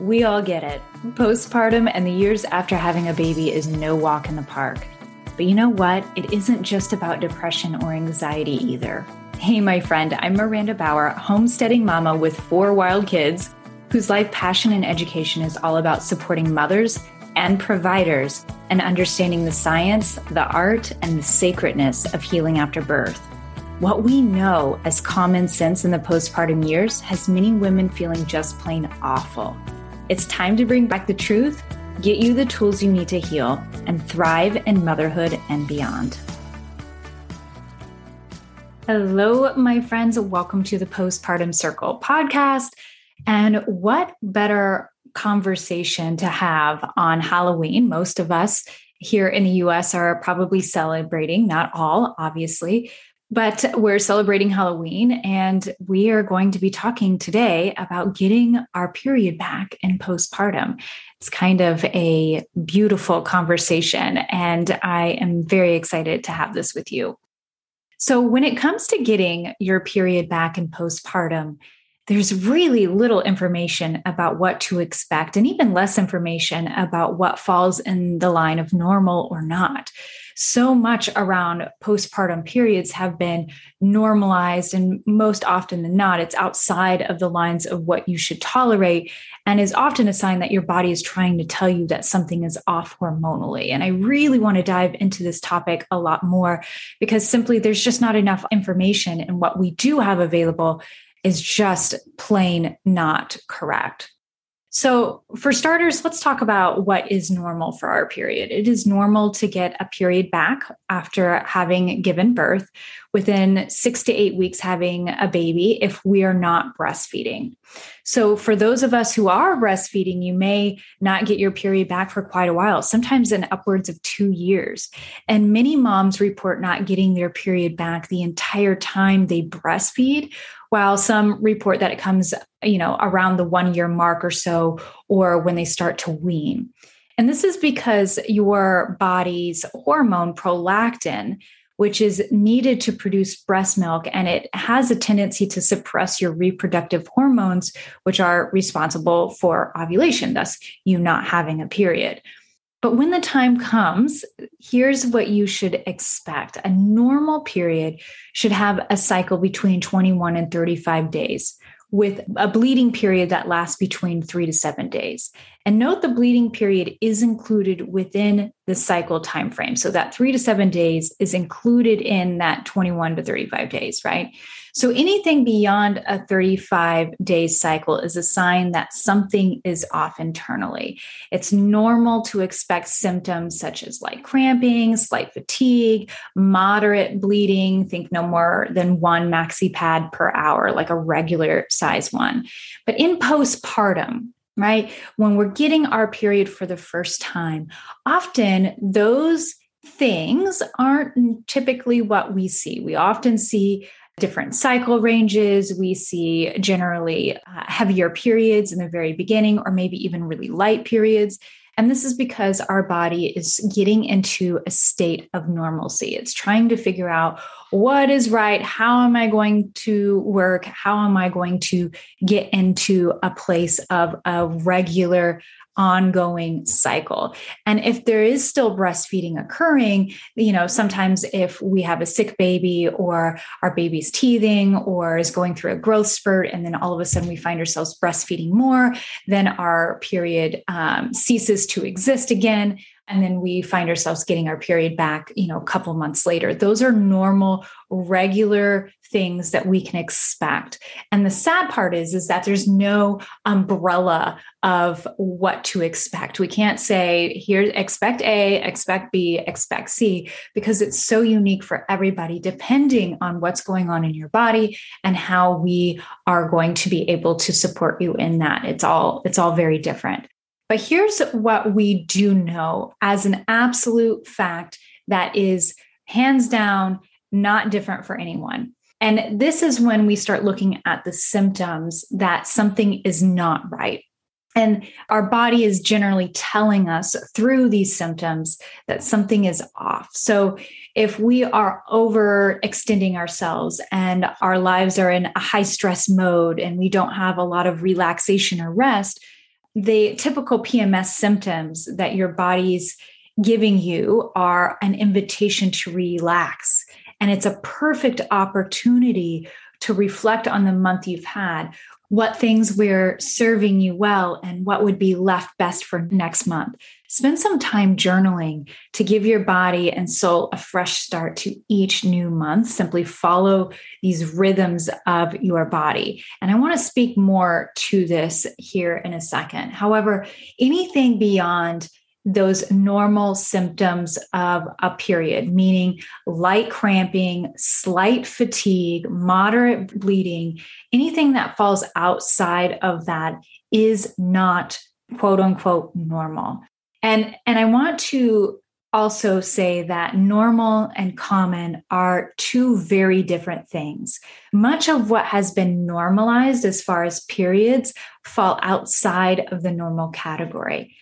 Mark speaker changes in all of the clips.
Speaker 1: We all get it. Postpartum and the years after having a baby is no walk in the park. But you know what? It isn't just about depression or anxiety either. Hey, my friend, I'm Maranda Bower, homesteading mama with four wild kids, whose life passion and education is all about supporting mothers and providers and understanding the science, the art, and the sacredness of healing after birth. What we know as common sense in the postpartum years has many women feeling just plain awful. It's time to bring back the truth, get you the tools you need to heal, and thrive in motherhood and beyond. Hello, my friends. Welcome to the Postpartum Circle podcast. And what better conversation to have on Halloween? Most of us here in the US are probably celebrating, not all, obviously, but we're celebrating Halloween, and we are going to be talking today about getting our period back in postpartum. It's kind of a beautiful conversation, and I am very excited to have this with you. So, when it comes to getting your period back in postpartum, there's really little information about what to expect, and even less information about what falls in the line of normal or not. So much around postpartum periods have been normalized, and most often than not, it's outside of the lines of what you should tolerate, and is often a sign that your body is trying to tell you that something is off hormonally. And I really want to dive into this topic a lot more because simply there's just not enough information, and what we do have available is just plain not correct. So, for starters, let's talk about what is normal for our period. It is normal to get a period back after having given birth within six to eight weeks having a baby if we are not breastfeeding. So, for those of us who are breastfeeding, you may not get your period back for quite a while, sometimes in upwards of two years. And many moms report not getting their period back the entire time they breastfeed while some report that it comes you know around the one year mark or so or when they start to wean. And this is because your body's hormone prolactin which is needed to produce breast milk and it has a tendency to suppress your reproductive hormones which are responsible for ovulation thus you not having a period but when the time comes, here's what you should expect. A normal period should have a cycle between 21 and 35 days with a bleeding period that lasts between three to seven days. And note the bleeding period is included within the cycle time frame. So that three to seven days is included in that 21 to 35 days, right? So anything beyond a 35 day cycle is a sign that something is off internally. It's normal to expect symptoms such as light cramping, slight fatigue, moderate bleeding, think no more than one maxi pad per hour, like a regular size one. But in postpartum, right, when we're getting our period for the first time, often those things aren't typically what we see. We often see different cycle ranges. We see generally uh, heavier periods in the very beginning, or maybe even really light periods. And this is because our body is getting into a state of normalcy. It's trying to figure out what is right. How am I going to work? How am I going to get into a place of a regular ongoing cycle. And if there is still breastfeeding occurring, you know, sometimes if we have a sick baby or our baby's teething or is going through a growth spurt, and then all of a sudden we find ourselves breastfeeding more, then our period um, ceases to exist again and then we find ourselves getting our period back you know a couple months later. Those are normal regular things that we can expect. And the sad part is is that there's no umbrella of what to expect. We can't say here expect a expect b expect c because it's so unique for everybody depending on what's going on in your body and how we are going to be able to support you in that. It's all it's all very different but here's what we do know as an absolute fact that is hands down not different for anyone. And this is when we start looking at the symptoms that something is not right. And our body is generally telling us through these symptoms that something is off. So, if we are overextending ourselves and our lives are in a high stress mode and we don't have a lot of relaxation or rest, the typical PMS symptoms that your body's giving you are an invitation to relax. And it's a perfect opportunity to reflect on the month you've had, what things we're serving you well, and what would be left best for next month. Spend some time journaling to give your body and soul a fresh start to each new month. Simply follow these rhythms of your body. And I want to speak more to this here in a second. However, anything beyond those normal symptoms of a period, meaning light cramping, slight fatigue, moderate bleeding, anything that falls outside of that is not quote unquote normal. And, and I want to also say that normal and common are two very different things. Much of what has been normalized as far as periods fall outside of the normal category.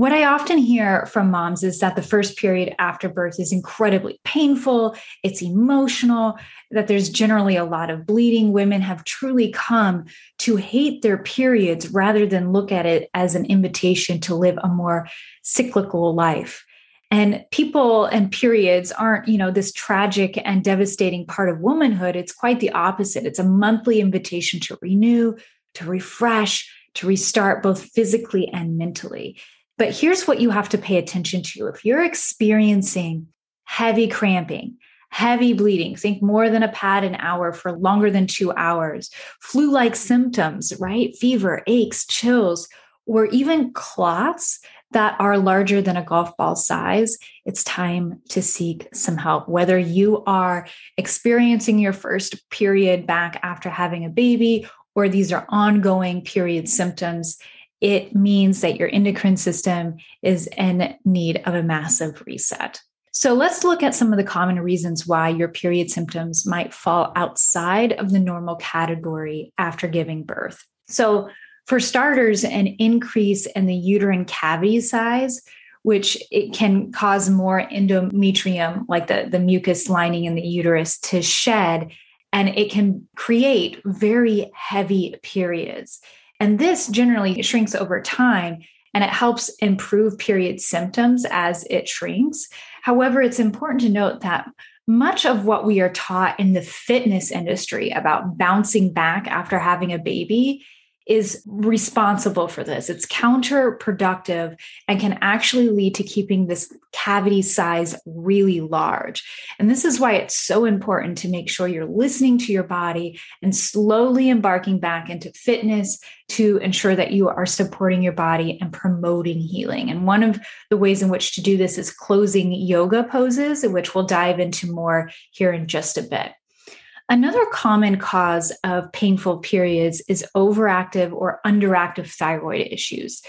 Speaker 1: What I often hear from moms is that the first period after birth is incredibly painful, it's emotional, that there's generally a lot of bleeding. Women have truly come to hate their periods rather than look at it as an invitation to live a more cyclical life. And people and periods aren't, you know, this tragic and devastating part of womanhood. It's quite the opposite. It's a monthly invitation to renew, to refresh, to restart both physically and mentally. But here's what you have to pay attention to. If you're experiencing heavy cramping, heavy bleeding, think more than a pad an hour for longer than two hours, flu like symptoms, right? Fever, aches, chills, or even clots that are larger than a golf ball size, it's time to seek some help. Whether you are experiencing your first period back after having a baby, or these are ongoing period symptoms, it means that your endocrine system is in need of a massive reset. So let's look at some of the common reasons why your period symptoms might fall outside of the normal category after giving birth. So, for starters, an increase in the uterine cavity size, which it can cause more endometrium, like the, the mucus lining in the uterus, to shed, and it can create very heavy periods. And this generally shrinks over time and it helps improve period symptoms as it shrinks. However, it's important to note that much of what we are taught in the fitness industry about bouncing back after having a baby is responsible for this. It's counterproductive and can actually lead to keeping this cavity size really large. And this is why it's so important to make sure you're listening to your body and slowly embarking back into fitness to ensure that you are supporting your body and promoting healing. And one of the ways in which to do this is closing yoga poses, which we'll dive into more here in just a bit. Another common cause of painful periods is overactive or underactive thyroid issues.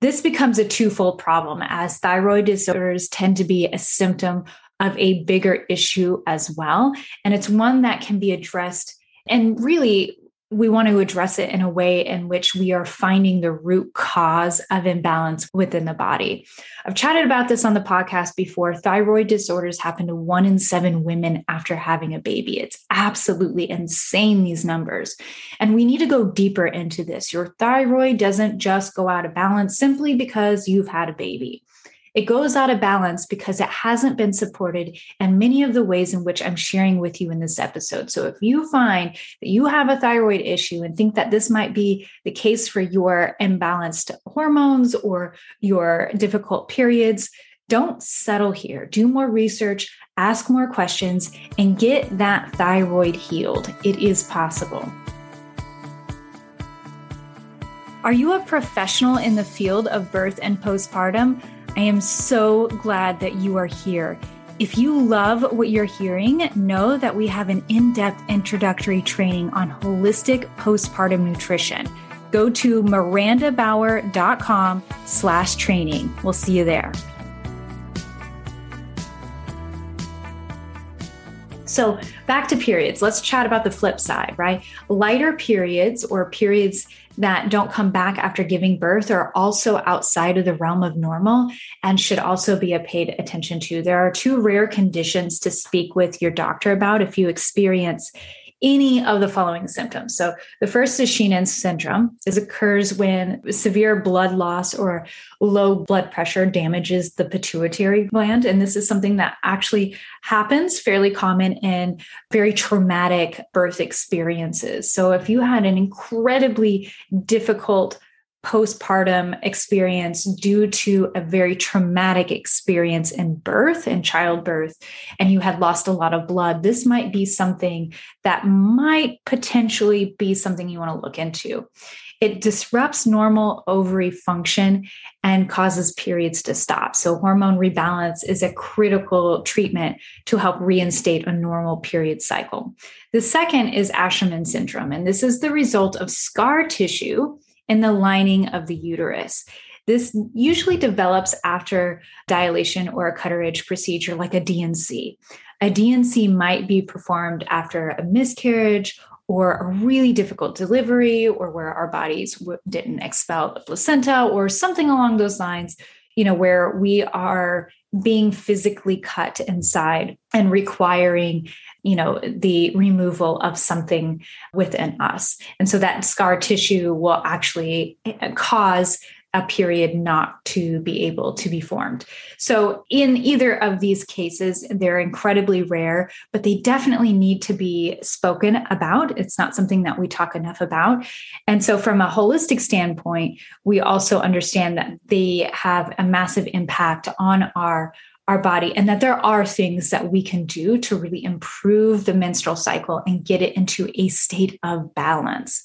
Speaker 1: This becomes a twofold problem as thyroid disorders tend to be a symptom of a bigger issue as well. And it's one that can be addressed and really we want to address it in a way in which we are finding the root cause of imbalance within the body. I've chatted about this on the podcast before. Thyroid disorders happen to one in seven women after having a baby. It's absolutely insane, these numbers. And we need to go deeper into this. Your thyroid doesn't just go out of balance simply because you've had a baby. It goes out of balance because it hasn't been supported in many of the ways in which I'm sharing with you in this episode. So if you find that you have a thyroid issue and think that this might be the case for your imbalanced hormones or your difficult periods, don't settle here. Do more research, ask more questions, and get that thyroid healed. It is possible. Are you a professional in the field of birth and postpartum? I am so glad that you are here. If you love what you're hearing, know that we have an in depth introductory training on holistic postpartum nutrition. Go to marandabower.com slash training. We'll see you there. So, back to periods. Let's chat about the flip side, right? Lighter periods or periods that don't come back after giving birth are also outside of the realm of normal and should also be paid attention to. There are two rare conditions to speak with your doctor about if you experience any of the following symptoms. So the first is Sheehan's syndrome. This occurs when severe blood loss or low blood pressure damages the pituitary gland. And this is something that actually happens fairly common in very traumatic birth experiences. So if you had an incredibly difficult postpartum experience due to a very traumatic experience in birth and childbirth, and you had lost a lot of blood, this might be something that might potentially be something you want to look into. It disrupts normal ovary function and causes periods to stop. So, hormone rebalance is a critical treatment to help reinstate a normal period cycle. The second is Asherman syndrome, and this is the result of scar tissue in the lining of the uterus. This usually develops after dilation or a curettage procedure like a D&C. A D&C might be performed after a miscarriage or a really difficult delivery or where our bodies w- didn't expel the placenta or something along those lines, you know, where we are being physically cut inside and requiring you know the removal of something within us and so that scar tissue will actually eh, cause a period not to be able to be formed. So, in either of these cases, they're incredibly rare, but they definitely need to be spoken about. It's not something that we talk enough about. And so, from a holistic standpoint, we also understand that they have a massive impact on our our body and that there are things that we can do to really improve the menstrual cycle and get it into a state of balance.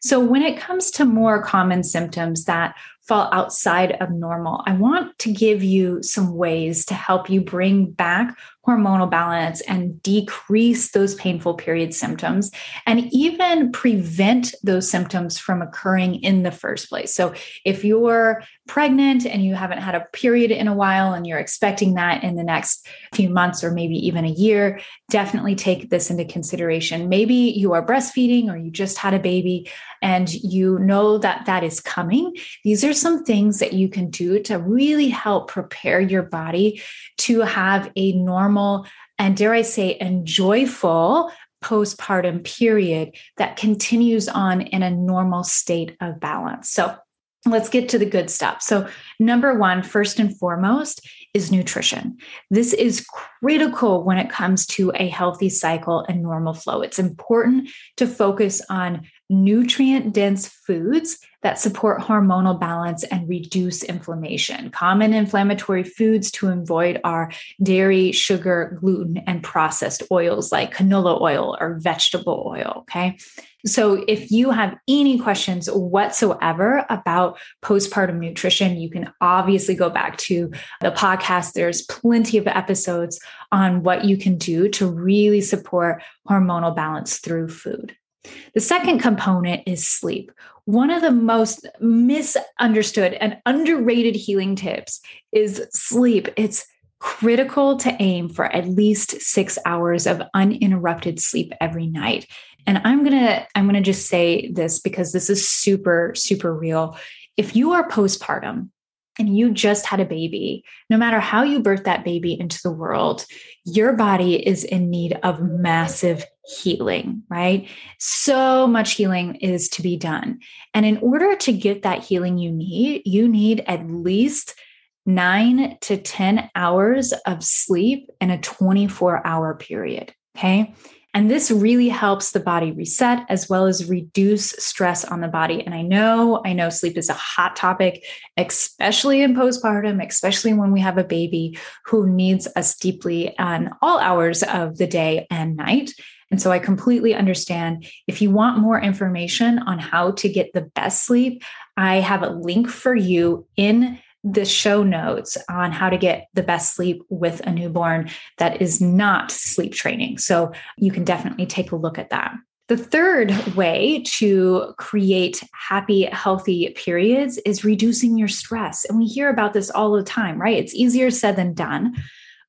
Speaker 1: So, when it comes to more common symptoms that fall outside of normal, I want to give you some ways to help you bring back hormonal balance and decrease those painful period symptoms and even prevent those symptoms from occurring in the first place. So, if you're pregnant and you haven't had a period in a while and you're expecting that in the next few months or maybe even a year, definitely take this into consideration. Maybe you are breastfeeding or you just had a baby and you know that that is coming. These are some things that you can do to really help prepare your body to have a normal and, dare I say, and joyful postpartum period that continues on in a normal state of balance. So, let's get to the good stuff. So, number one, first and foremost, is nutrition. This is critical when it comes to a healthy cycle and normal flow. It's important to focus on nutrient dense foods that support hormonal balance and reduce inflammation. Common inflammatory foods to avoid are dairy, sugar, gluten, and processed oils like canola oil or vegetable oil. Okay. So, if you have any questions whatsoever about postpartum nutrition, you can obviously go back to the podcast. There's plenty of episodes on what you can do to really support hormonal balance through food. The second component is sleep. One of the most misunderstood and underrated healing tips is sleep. It's critical to aim for at least 6 hours of uninterrupted sleep every night. And I'm going to I'm going to just say this because this is super super real. If you are postpartum and you just had a baby, no matter how you birth that baby into the world, your body is in need of massive healing, right? So much healing is to be done. And in order to get that healing you need, you need at least nine to 10 hours of sleep in a 24 hour period. Okay. And this really helps the body reset as well as reduce stress on the body. And I know, I know sleep is a hot topic, especially in postpartum, especially when we have a baby who needs us deeply on all hours of the day and night. And so I completely understand. If you want more information on how to get the best sleep, I have a link for you in the show notes on how to get the best sleep with a newborn that is not sleep training. So you can definitely take a look at that. The third way to create happy, healthy periods is reducing your stress. And we hear about this all the time, right? It's easier said than done.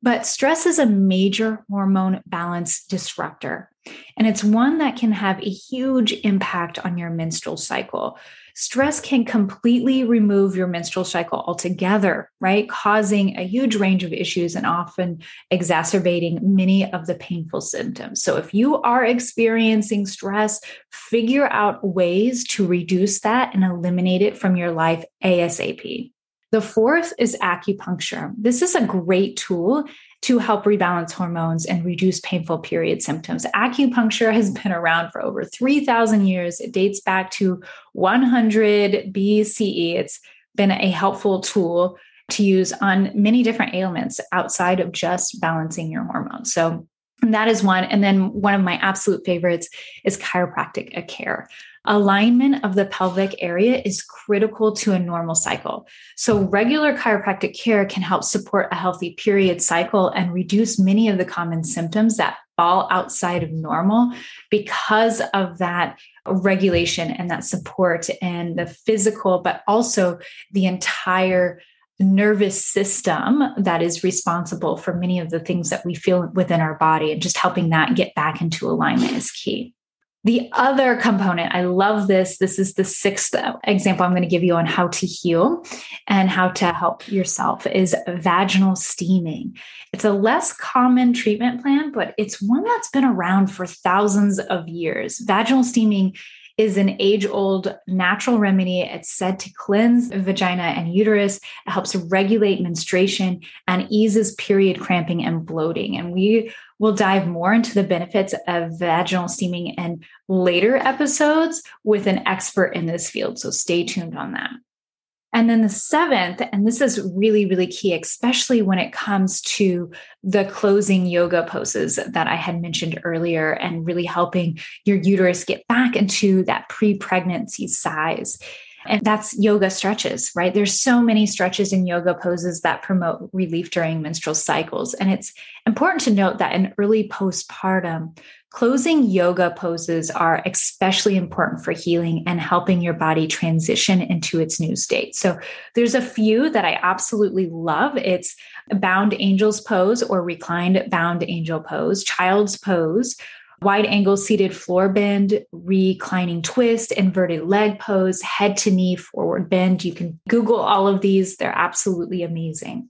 Speaker 1: But stress is a major hormone balance disruptor, and it's one that can have a huge impact on your menstrual cycle. Stress can completely remove your menstrual cycle altogether, right? Causing a huge range of issues and often exacerbating many of the painful symptoms. So, if you are experiencing stress, figure out ways to reduce that and eliminate it from your life ASAP. The fourth is acupuncture. This is a great tool to help rebalance hormones and reduce painful period symptoms. Acupuncture has been around for over 3,000 years. It dates back to 100 BCE. It's been a helpful tool to use on many different ailments outside of just balancing your hormones. So that is one. And then one of my absolute favorites is chiropractic care. Alignment of the pelvic area is critical to a normal cycle. So, regular chiropractic care can help support a healthy period cycle and reduce many of the common symptoms that fall outside of normal because of that regulation and that support and the physical, but also the entire nervous system that is responsible for many of the things that we feel within our body and just helping that get back into alignment is key. The other component, I love this. This is the sixth example I'm going to give you on how to heal and how to help yourself is vaginal steaming. It's a less common treatment plan, but it's one that's been around for thousands of years. Vaginal steaming is an age old natural remedy. It's said to cleanse vagina and uterus. It helps regulate menstruation and eases period cramping and bloating. And we will dive more into the benefits of vaginal steaming in later episodes with an expert in this field. So stay tuned on that. And then the seventh, and this is really, really key, especially when it comes to the closing yoga poses that I had mentioned earlier, and really helping your uterus get back into that pre pregnancy size. And that's yoga stretches, right? There's so many stretches and yoga poses that promote relief during menstrual cycles. And it's important to note that in early postpartum, Closing yoga poses are especially important for healing and helping your body transition into its new state. So there's a few that I absolutely love. It's bound angel's pose or reclined bound angel pose, child's pose, wide angle seated floor bend, reclining twist, inverted leg pose, head to knee forward bend. You can Google all of these, they're absolutely amazing.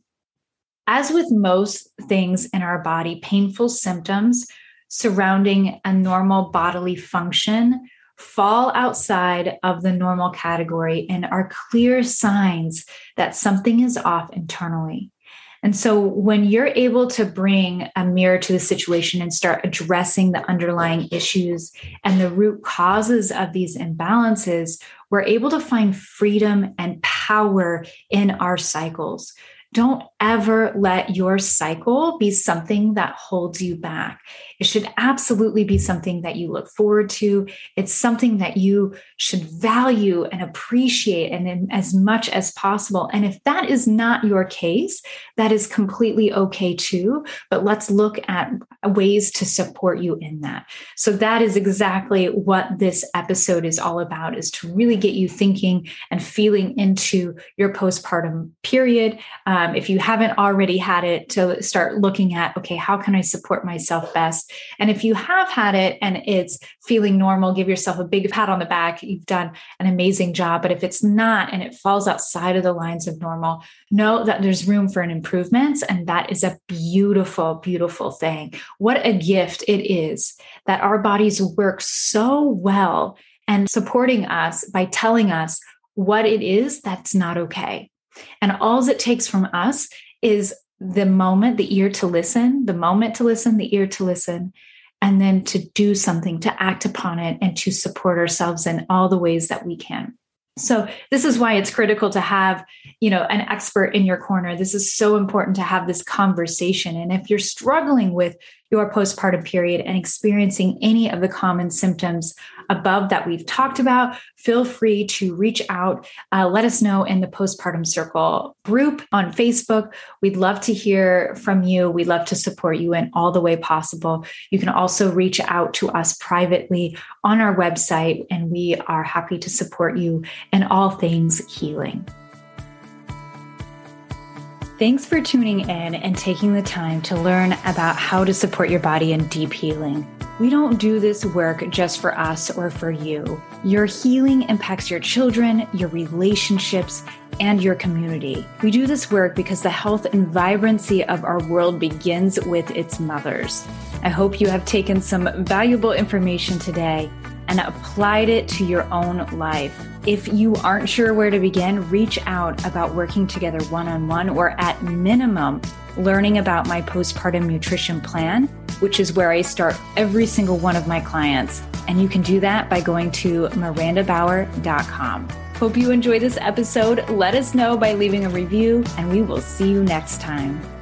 Speaker 1: As with most things in our body, painful symptoms surrounding a normal bodily function fall outside of the normal category and are clear signs that something is off internally. And so when you're able to bring a mirror to the situation and start addressing the underlying issues and the root causes of these imbalances, we're able to find freedom and power in our cycles. Don't ever let your cycle be something that holds you back. It should absolutely be something that you look forward to. It's something that you should value and appreciate and as much as possible. And if that is not your case, that is completely okay too. But let's look at ways to support you in that. So that is exactly what this episode is all about is to really get you thinking and feeling into your postpartum period. Uh, Um, if you haven't already had it to start looking at, okay, how can I support myself best? And if you have had it and it's feeling normal, give yourself a big pat on the back. You've done an amazing job. But if it's not and it falls outside of the lines of normal, know that there's room for an improvement. And that is a beautiful, beautiful thing. What a gift it is that our bodies work so well and supporting us by telling us what it is that's not okay. And all it takes from us is the moment, the ear to listen, the moment to listen, the ear to listen, and then to do something, to act upon it, and to support ourselves in all the ways that we can. So this is why it's critical to have, you know, an expert in your corner. This is so important to have this conversation. And if you're struggling with your postpartum period and experiencing any of the common symptoms above that we've talked about, feel free to reach out. Uh, let us know in the Postpartum Circle group on Facebook. We'd love to hear from you. We'd love to support you in all the way possible. You can also reach out to us privately on our website, and we are happy to support you in all things healing. Thanks for tuning in and taking the time to learn about how to support your body in deep healing. We don't do this work just for us or for you. Your healing impacts your children, your relationships, and your community. We do this work because the health and vibrancy of our world begins with its mothers. I hope you have taken some valuable information today and applied it to your own life. If you aren't sure where to begin, reach out about working together one on one or at minimum, learning about my postpartum nutrition plan, which is where I start every single one of my clients. And you can do that by going to marandabower.com. Hope you enjoy this episode. Let us know by leaving a review, and we will see you next time.